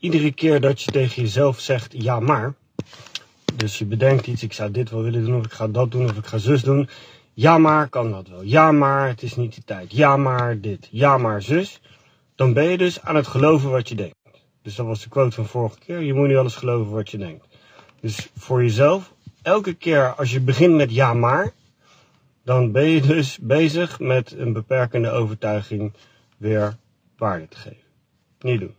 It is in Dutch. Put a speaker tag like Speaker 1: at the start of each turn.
Speaker 1: iedere keer dat je tegen jezelf zegt ja maar, dus je bedenkt iets, ik zou dit wel willen doen, of ik ga dat doen, of ik ga zus doen. Ja maar, kan dat wel. Ja maar, het is niet de tijd. Ja maar, dit. Ja maar, zus. Dan ben je dus aan het geloven wat je denkt. Dus dat was de quote van vorige keer. Je moet niet alles geloven wat je denkt. Dus voor jezelf, elke keer als je begint met ja maar, dan ben je dus bezig met een beperkende overtuiging weer waarde te geven. Niet doen.